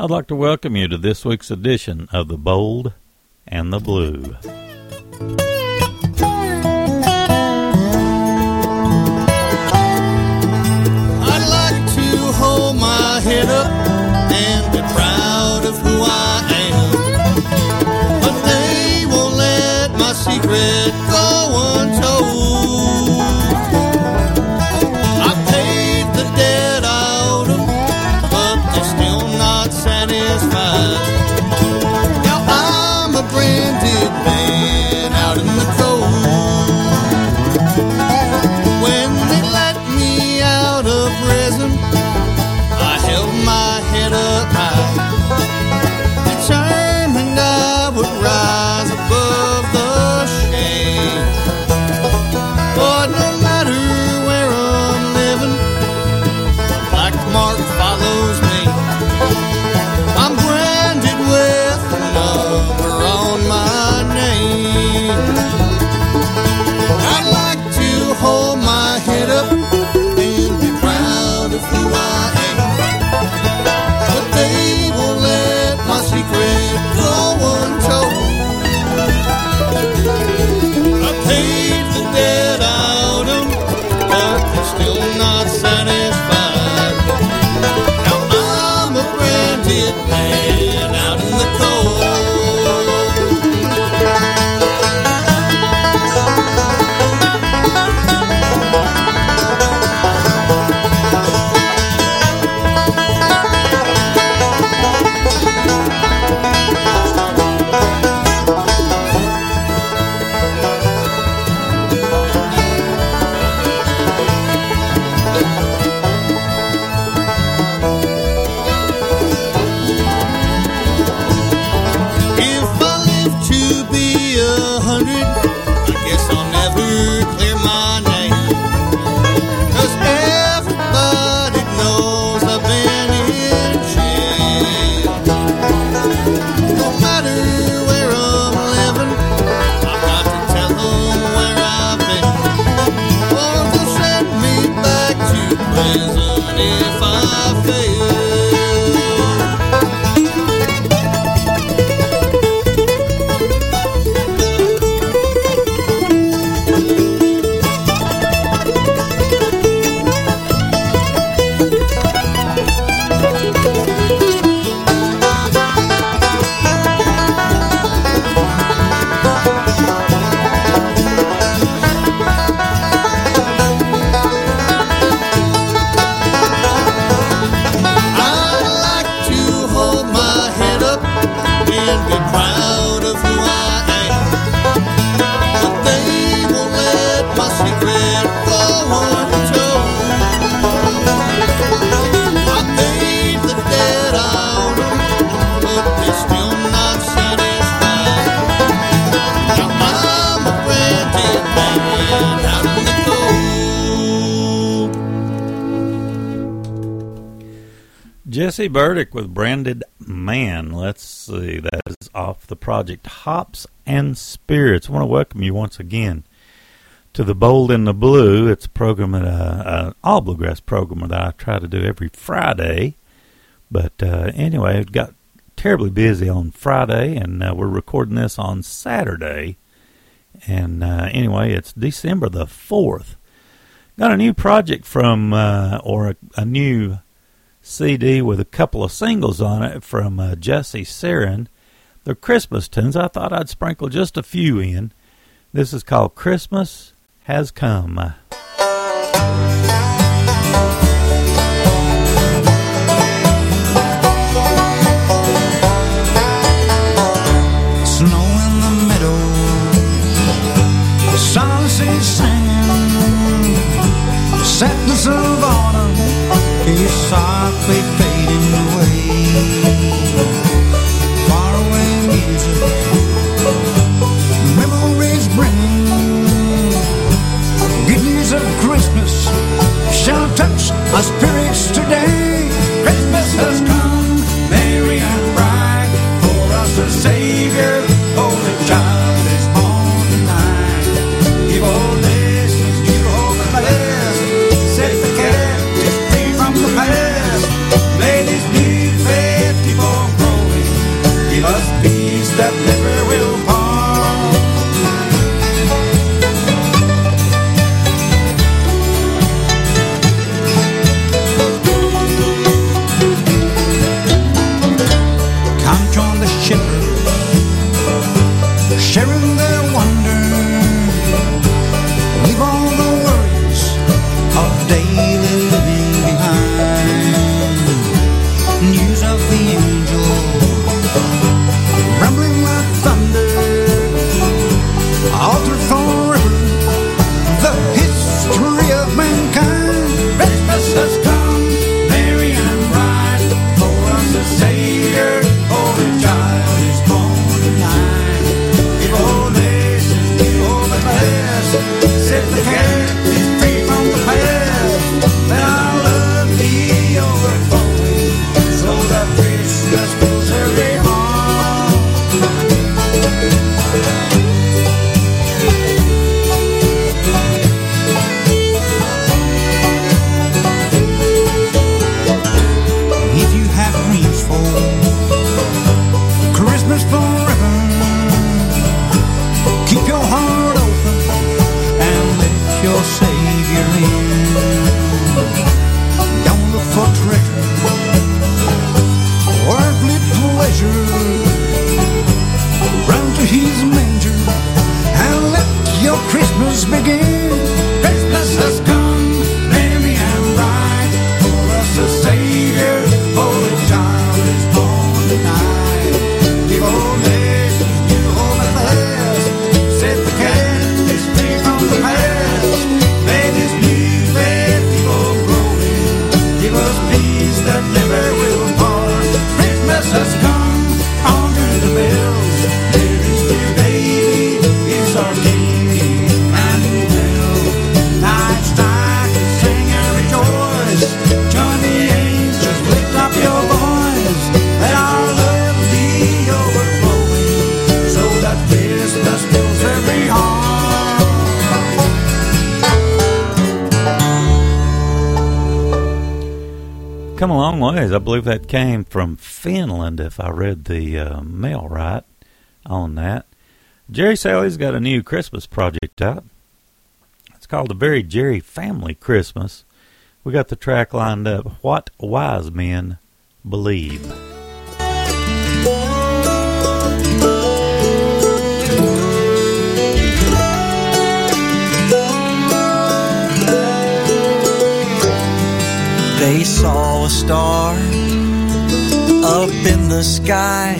I'd like to welcome you to this week's edition of The Bold and the Blue. I'd like to hold my head up and be proud of who I am. But they won't let my secret Jesse Burdick with Branded Man. Let's see, that is off the project Hops and Spirits. I want to welcome you once again to the Bold and the Blue. It's a program, uh, uh, all bluegrass program that I try to do every Friday. But uh, anyway, it got terribly busy on Friday, and uh, we're recording this on Saturday. And uh, anyway, it's December the 4th. Got a new project from, uh, or a, a new CD with a couple of singles on it from uh, Jesse Sarin. They're Christmas tunes. I thought I'd sprinkle just a few in. This is called Christmas Has Come. Snow in the songs is singing, softly fading away. Faraway music, memories bring. Good news of Christmas shall touch my spirits today. I read the uh, mail right on that. Jerry Salley's got a new Christmas project out. It's called the Very Jerry Family Christmas. We got the track lined up What Wise Men Believe. They saw a star up in the sky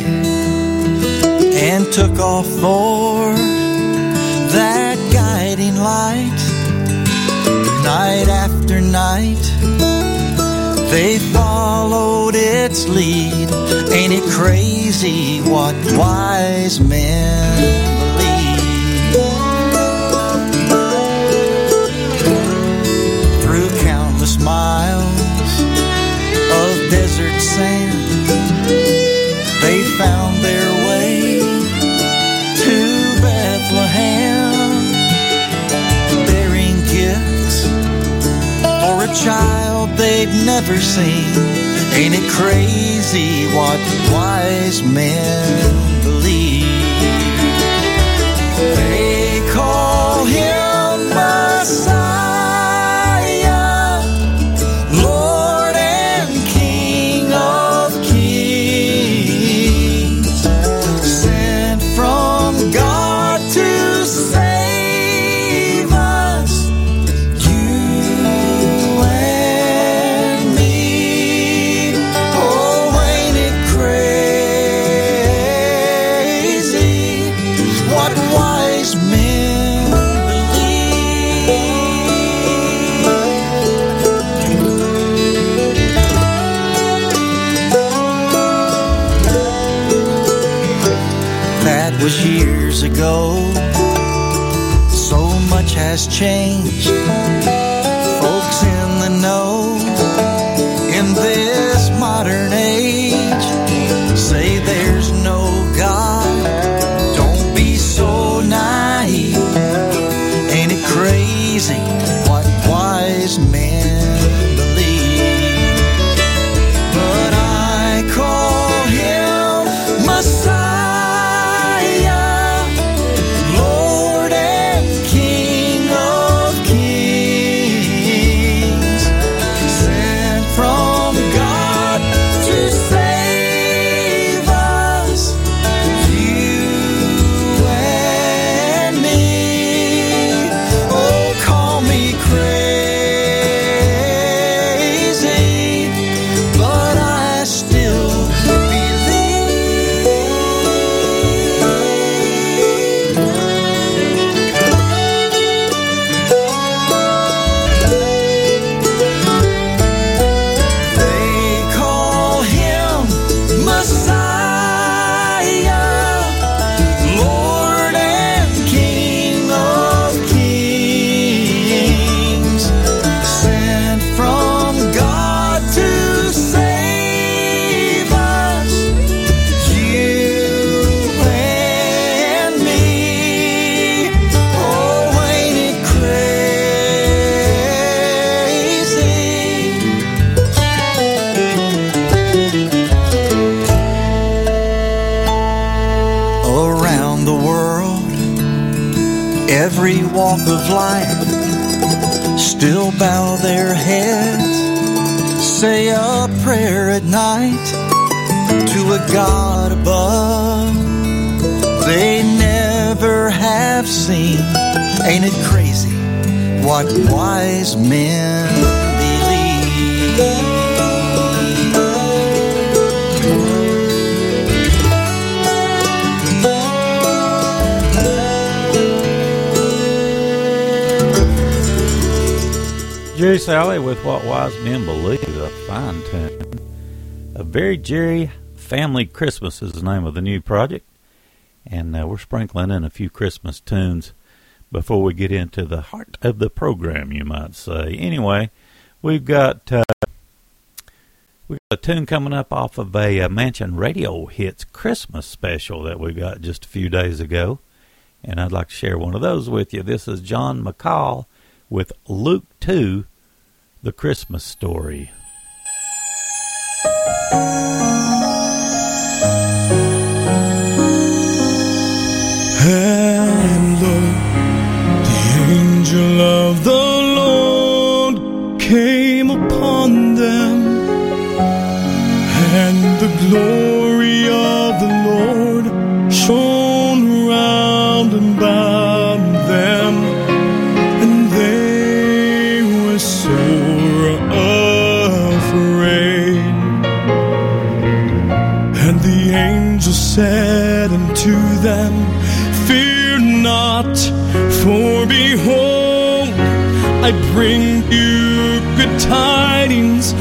and took off for that guiding light. Night after night, they followed its lead. Ain't it crazy what wise men believe? Through countless miles of desert sand, child they'd never seen. Ain't it crazy what wise men ago. So much has changed. Walk of life, still bow their heads, say a prayer at night to a God above they never have seen. Ain't it crazy what wise men believe? Jerry Salley with What Wise Men Believe, a fine tune. A Very Jerry Family Christmas is the name of the new project. And uh, we're sprinkling in a few Christmas tunes before we get into the heart of the program, you might say. Anyway, we've got uh, we've got a tune coming up off of a uh, Mansion Radio Hits Christmas special that we got just a few days ago. And I'd like to share one of those with you. This is John McCall with Luke 2, the Christmas story. And lo, the angel of the Lord came upon them, and the glory said unto them, Fear not, for behold, I bring you good tidings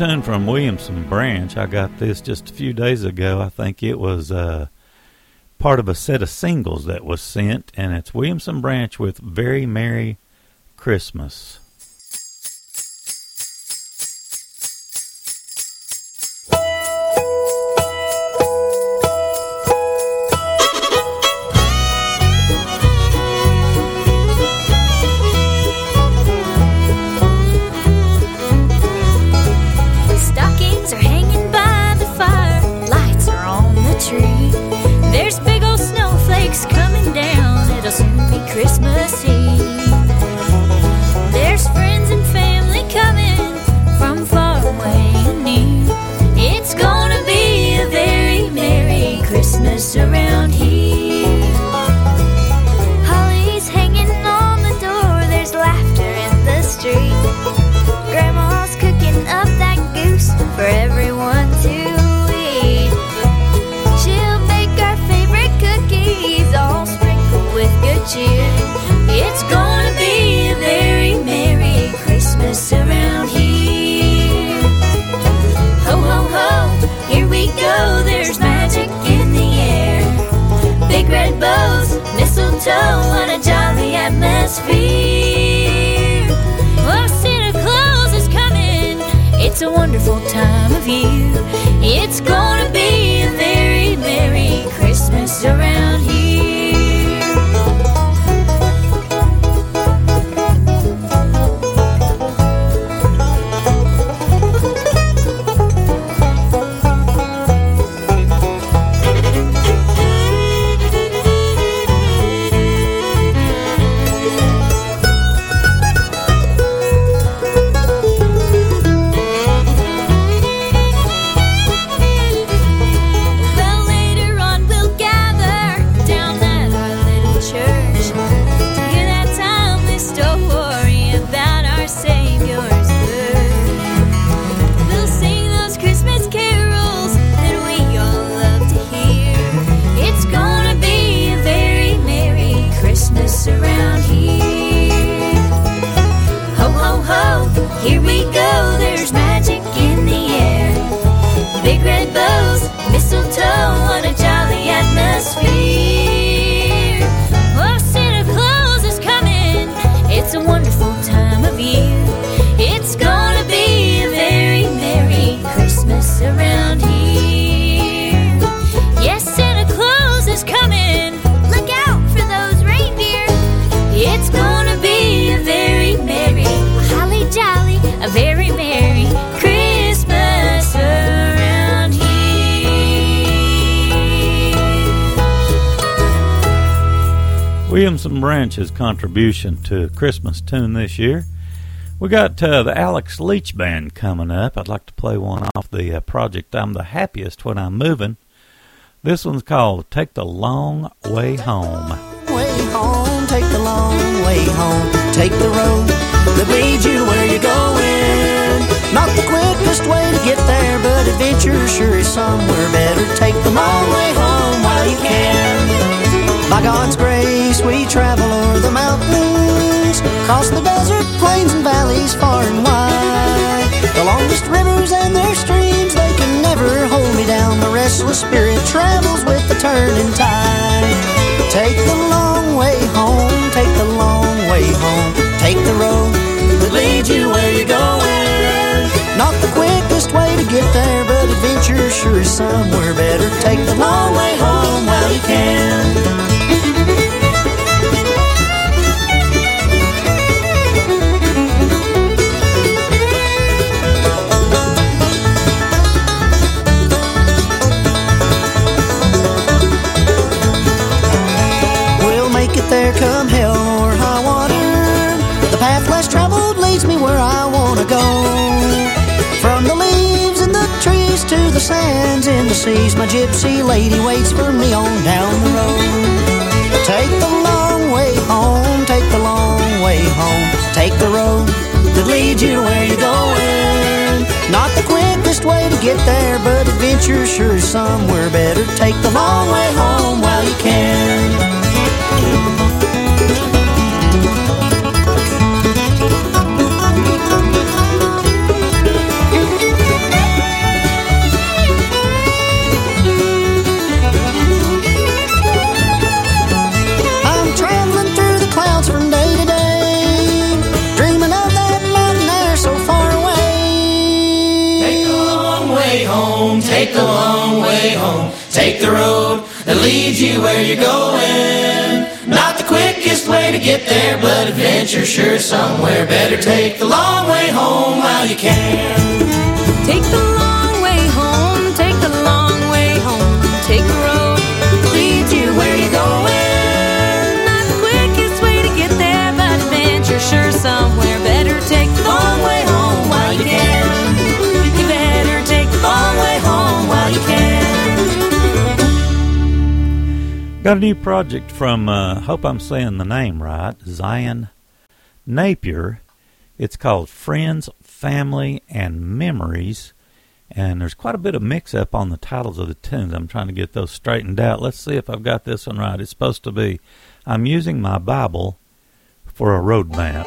tune from Williamson Branch. I got this just a few days ago. I think it was uh, part of a set of singles that was sent, and it's Williamson Branch with Very Merry Christmas. Branches contribution to Christmas tune this year. We got uh, the Alex Leach Band coming up. I'd like to play one off the uh, project I'm the Happiest When I'm Moving. This one's called Take the Long Way Home. way home, take the long way home. Take the road that leads you where you're going. Not the quickest way to get there, but adventure sure is somewhere better. Take the long way home while you can. By God's grace, we travel o'er the mountains, cross the desert, plains, and valleys far and wide. The longest rivers and their streams, they can never hold me down. The restless spirit travels with the turning tide. Take the long way home, take the long way home. Take the road that leads you where you're going. Not the quickest way to get there, but adventure sure is somewhere better. Take the long way home while you can. We'll make it there come hell or high water. The path less traveled leads me where I wanna go. From the leaves in the trees to the sands in the seas, my gypsy lady waits for me on down the road. Take the long way home, take the long way home, take the road that leads you where you're going. Not the quickest way to get there, but adventure sure is somewhere better. Take the long way home while you can. Take the long way home. Take the road that leads you where you're going. Not the quickest way to get there, but adventure sure somewhere better. Take the long way home while you can. Take the Got a new project from, uh, hope I'm saying the name right, Zion Napier. It's called Friends, Family, and Memories. And there's quite a bit of mix up on the titles of the tunes. I'm trying to get those straightened out. Let's see if I've got this one right. It's supposed to be I'm using my Bible for a road map.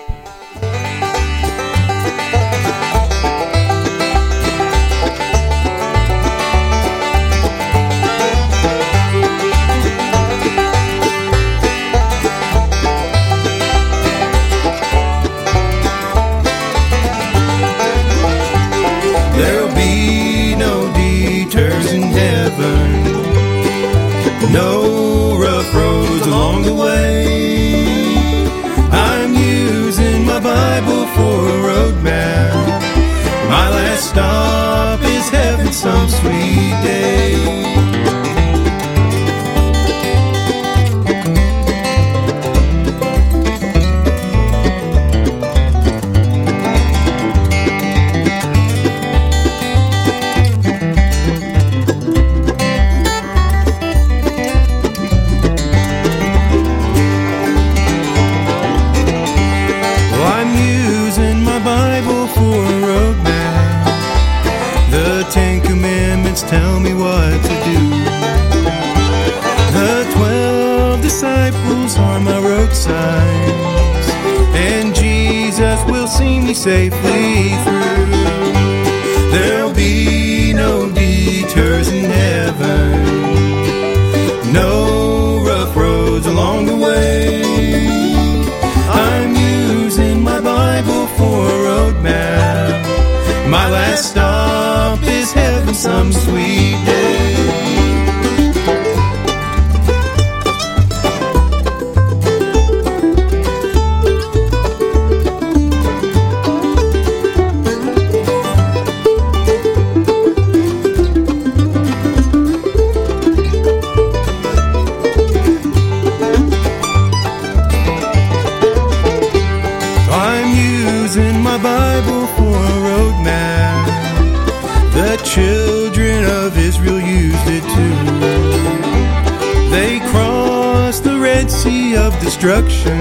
Of destruction.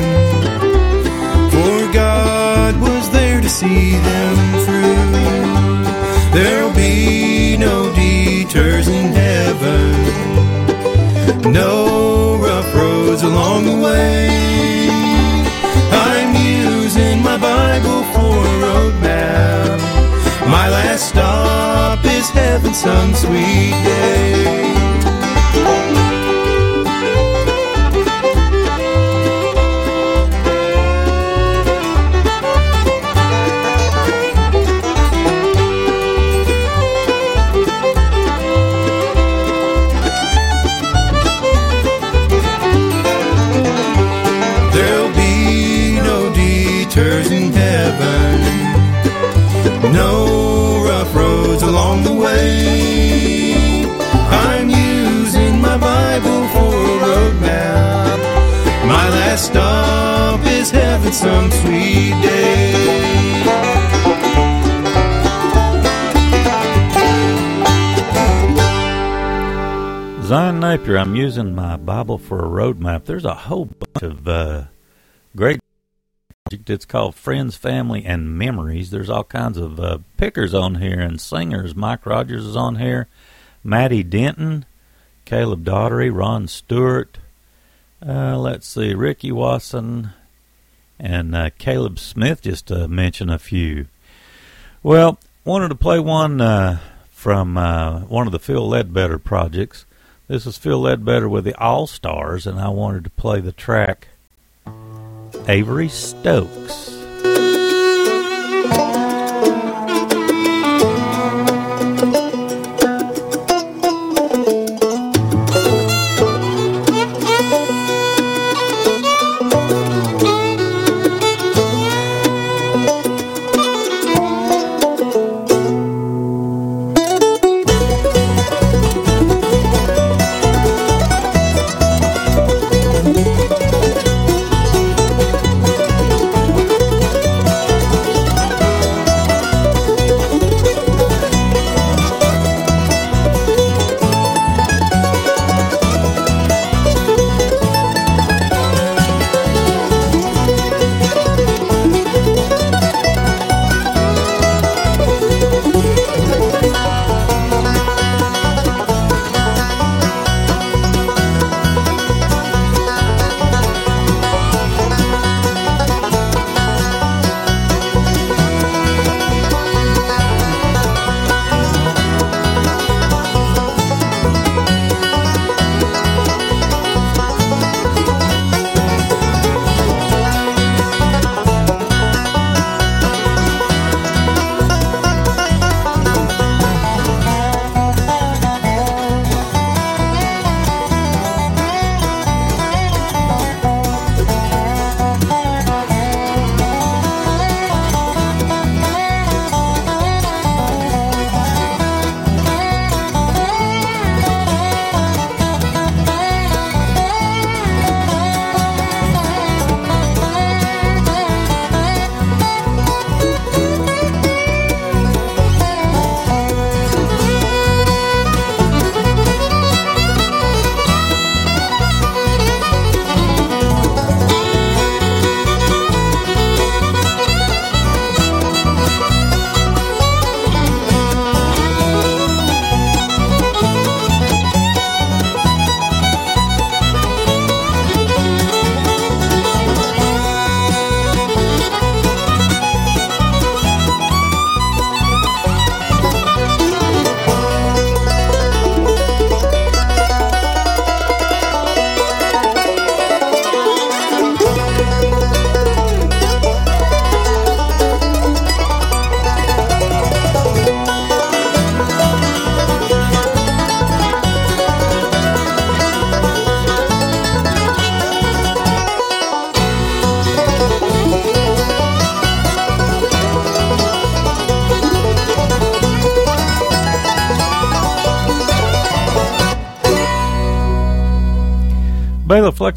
For God was there to see them through. There'll be no detours in heaven, no rough roads along the way. I'm using my Bible for a roadmap. My last stop is heaven some sweet day. No rough roads along the way. I'm using my Bible for a roadmap. My last stop is heaven some sweet day. Zion Napier, I'm using my Bible for a roadmap. There's a whole bunch of uh. It's called Friends, Family, and Memories. There's all kinds of uh, pickers on here and singers. Mike Rogers is on here. Maddie Denton, Caleb Daugherty, Ron Stewart. Uh, let's see, Ricky Watson, and uh, Caleb Smith, just to mention a few. Well, wanted to play one uh, from uh, one of the Phil Leadbetter projects. This is Phil Leadbetter with the All Stars, and I wanted to play the track Avery Stokes.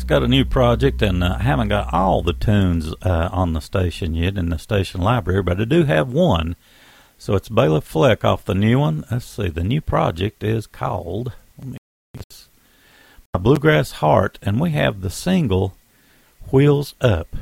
Got a new project, and uh, I haven't got all the tunes uh, on the station yet in the station library, but I do have one. So it's Bela Fleck off the new one. Let's see, the new project is called My Bluegrass Heart, and we have the single Wheels Up.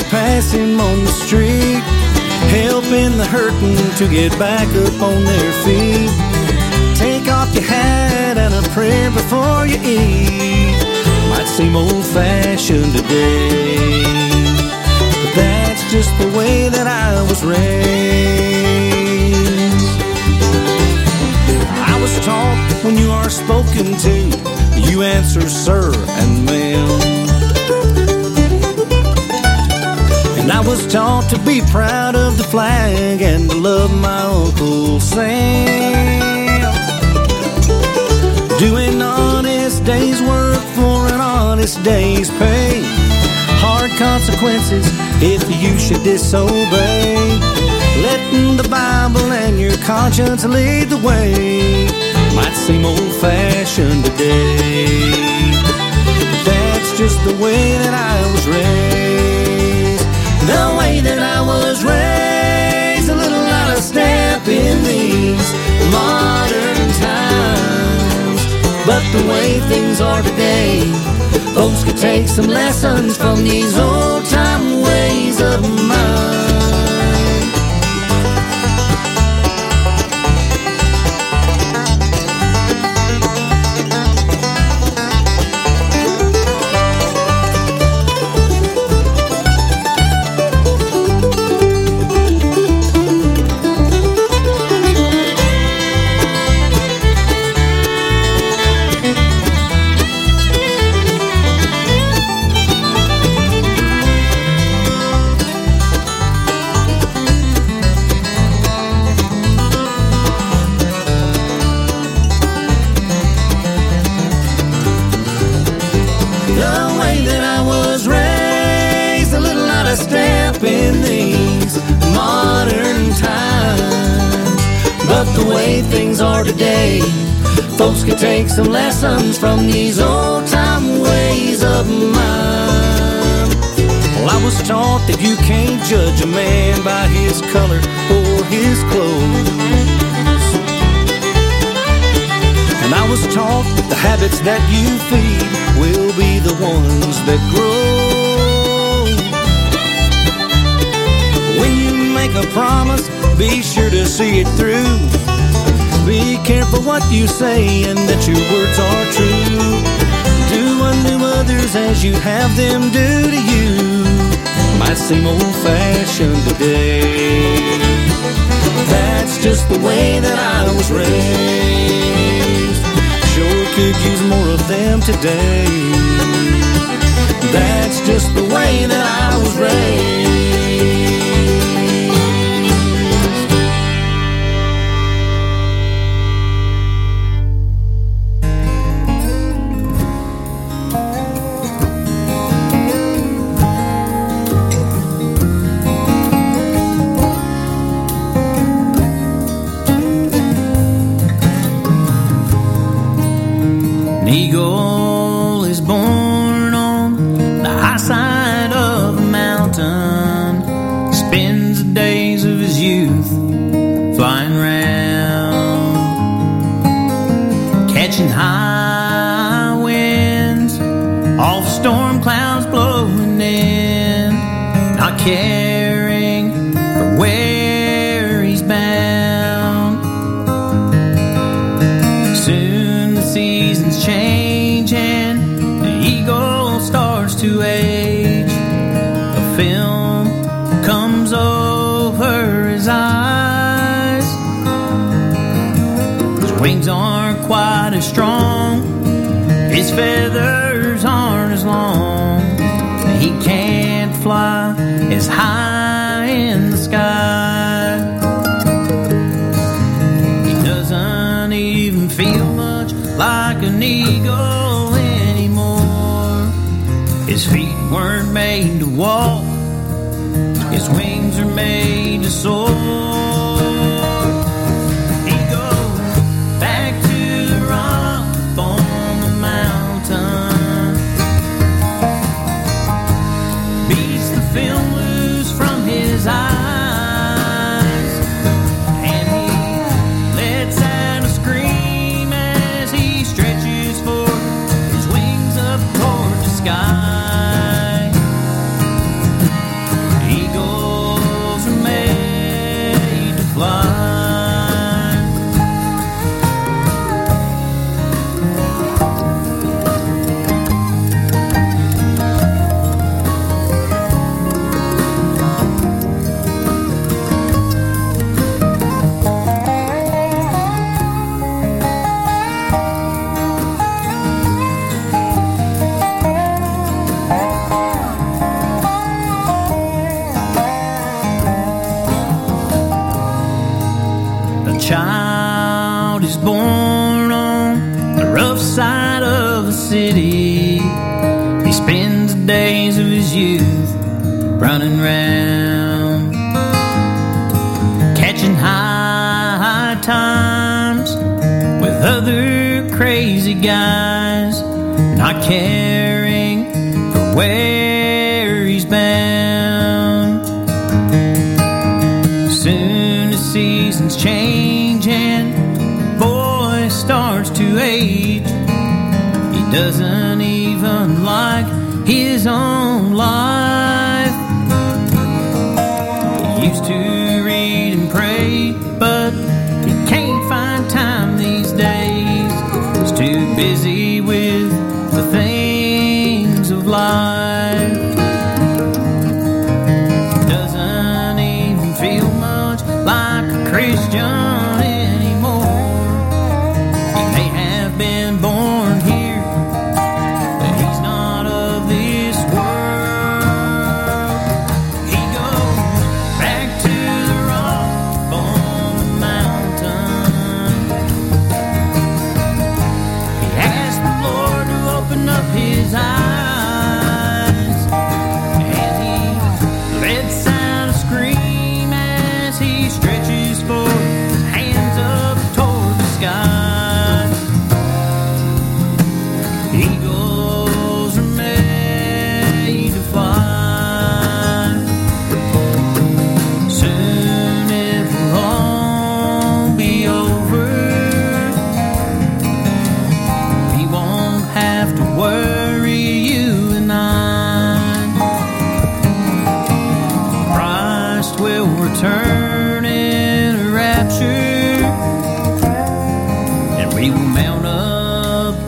You pass him on the street. Helping the hurting to get back up on their feet. Take off your hat and a prayer before you eat. Might seem old fashioned today, but that's just the way that I was raised. I was taught when you are spoken to, you answer sir and ma'am. And I was taught to be proud of the flag and to love my Uncle Sam. Doing honest day's work for an honest day's pay. Hard consequences if you should disobey. Letting the Bible and your conscience lead the way might seem old fashioned today. That's just the way that I was raised. That I was raised, a little out of step in these modern times. But the way things are today, folks could take some lessons from these old time ways of mine. Modern times. But the way things are today, folks could take some lessons from these old time ways of mine. Well, I was taught that you can't judge a man by his color or his clothes. And I was taught that the habits that you feed will be the ones that grow. Make a promise, be sure to see it through. Be careful what you say and that your words are true. Do unto others as you have them do to you. Might seem old fashioned today. That's just the way that I was raised. Sure could use more of them today. That's just the way that I was raised. Made to soar. Spends the days of his youth running round, catching high times with other crazy guys, not caring for where own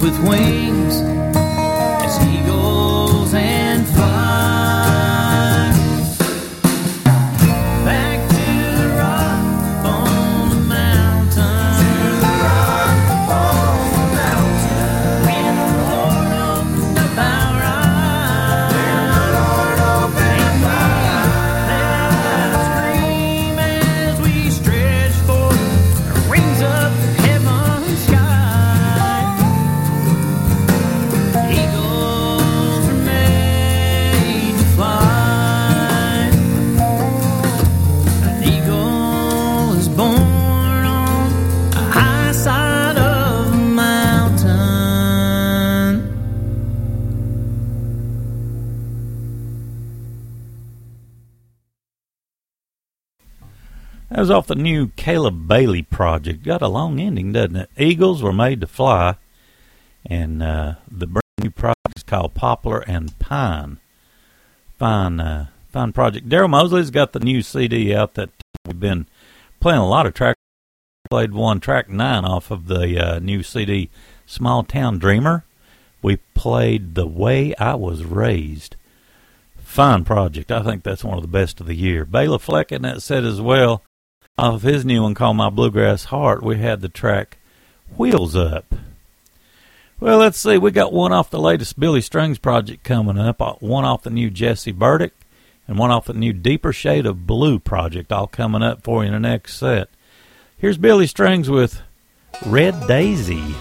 with wings was off the new Caleb Bailey project. Got a long ending, doesn't it? Eagles were made to fly, and uh, the brand new project is called Poplar and Pine. Fine, uh, fine project. Daryl Mosley's got the new CD out that we've been playing a lot of tracks. Played one track nine off of the uh, new CD, Small Town Dreamer. We played The Way I Was Raised. Fine project. I think that's one of the best of the year. Bela Fleck in that set as well. Off of his new one called My Bluegrass Heart, we had the track Wheels Up. Well, let's see. We got one off the latest Billy Strings project coming up, uh, one off the new Jesse Burdick, and one off the new Deeper Shade of Blue project, all coming up for you in the next set. Here's Billy Strings with Red. Daisy,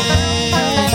The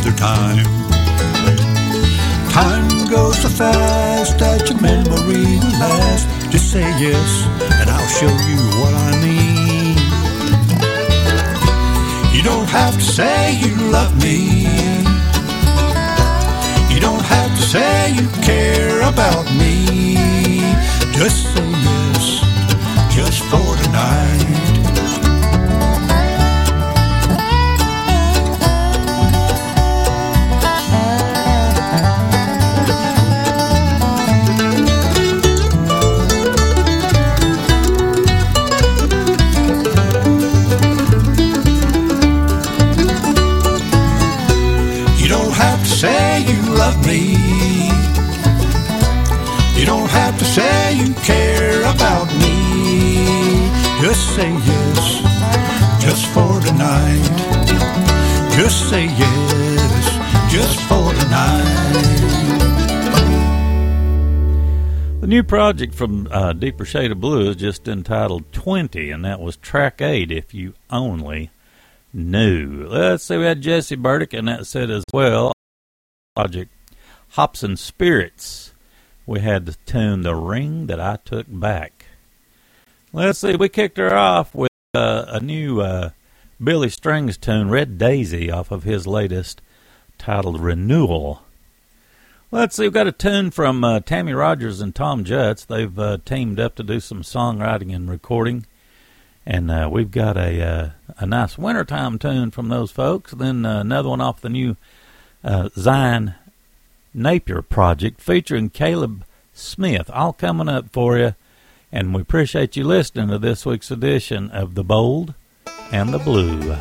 another time. Time goes so fast that your memory will last. Just say yes, and I'll show you what I mean. You don't have to say you love me. You don't have to say you care about me. Just say yes, just for tonight. care about me. Just say yes, just for tonight. Just say yes, just for tonight. The new project from uh, Deeper Shade of Blue is just entitled 20, and that was track 8, If You Only Knew. Let's see, we had Jesse Burdick, and that said as well, project Hops and Spirits we had the tune The Ring That I Took Back. Let's see, we kicked her off with uh, a new uh, Billy Strings tune, Red Daisy, off of his latest titled Renewal. Let's see, we've got a tune from uh, Tammy Rogers and Thomm Jutz. They've uh, teamed up to do some songwriting and recording. And uh, we've got a uh, a nice wintertime tune from those folks. Then another one off the new Zion Napier Project featuring Caleb Smith. All coming up for you. And we appreciate you listening to this week's edition of The Bold and the Blue.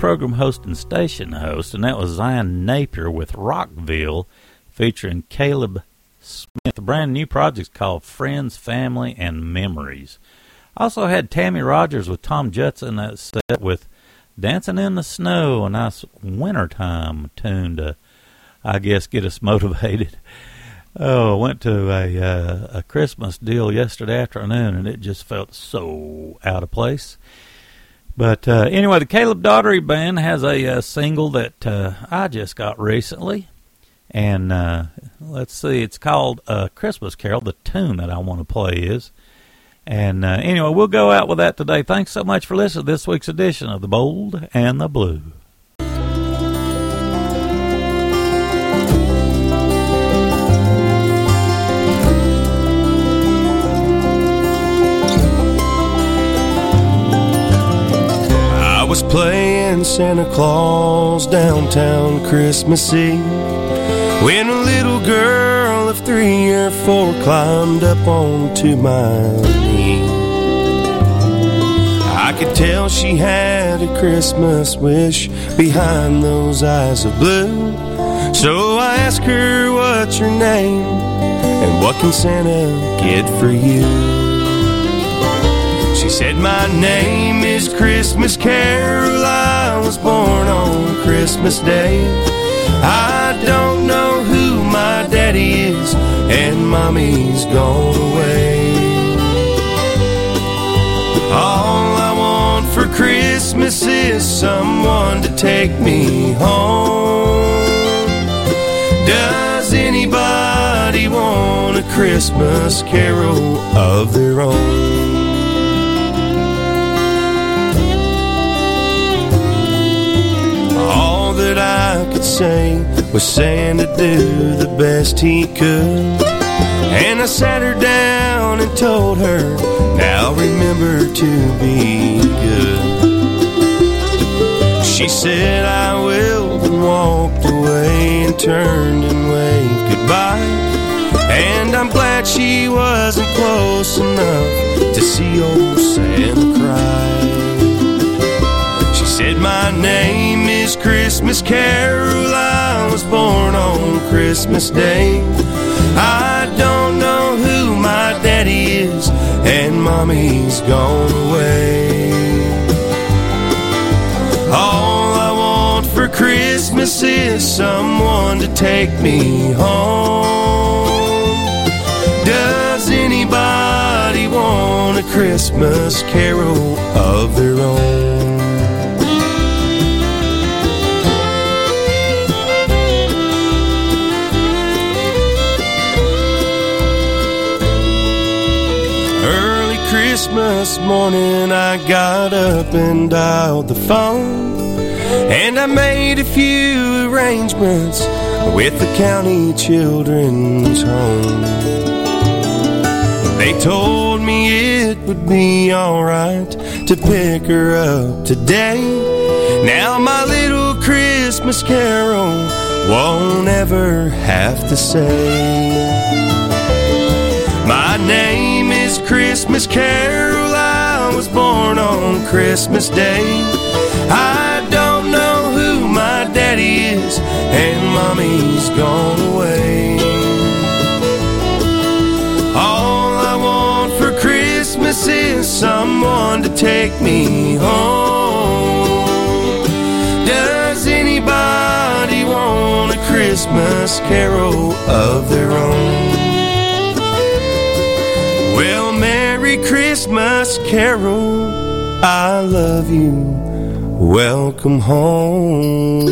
Program host and station host, and that was Zion Napier with Rockville featuring Caleb Smith. A brand new project called Friends, Family, and Memories. Also had Tammy Rogers with Tom Judson that set with Dancing in the Snow, a nice wintertime tune to, I guess, get us motivated. Oh, I went to a uh, a Christmas deal yesterday afternoon, and it just felt so out of place. But uh, anyway, the Caleb Daugherty Band has a, uh single that uh, I just got recently, and uh, let's see, it's called uh, "Christmas Carol." The tune that I want to play is, and uh, anyway, we'll go out with that today. Thanks so much for listening to this week's edition of the Bold and the Blue. Was playing Santa Claus downtown Christmas Eve when a little girl of three or four climbed up onto my knee. I could tell she had a Christmas wish behind those eyes of blue. So I asked her, What's your name? And what can Santa get for you? She said, My name is Christmas Carol. I was born on Christmas Day. I don't know who my daddy is, and mommy's gone away. All I want for Christmas is someone to take me home. Does anybody want a Christmas carol of their own? That I could say was saying to do the best he could. And I sat her down and told her, now remember to be good. She said, I will, and walked away and turned and waved goodbye. And I'm glad she wasn't close enough to see old Santa cry. Said, My name is Christmas Carol. I was born on Christmas Day. I don't know who my daddy is, and mommy's gone away. All I want for Christmas is someone to take me home. Does anybody want a Christmas carol of their own? Christmas morning, I got up and dialed the phone. And I made a few arrangements with the county children's home. They told me it would be alright to pick her up today. Now, my little Christmas carol won't ever have to say. Is Christmas Carol. I was born on Christmas Day. I don't know who my daddy is, and mommy's gone away. All I want for Christmas is someone to take me home. Does anybody want a Christmas carol of their own? Well, Merry Christmas, Carol. I love you. Welcome home.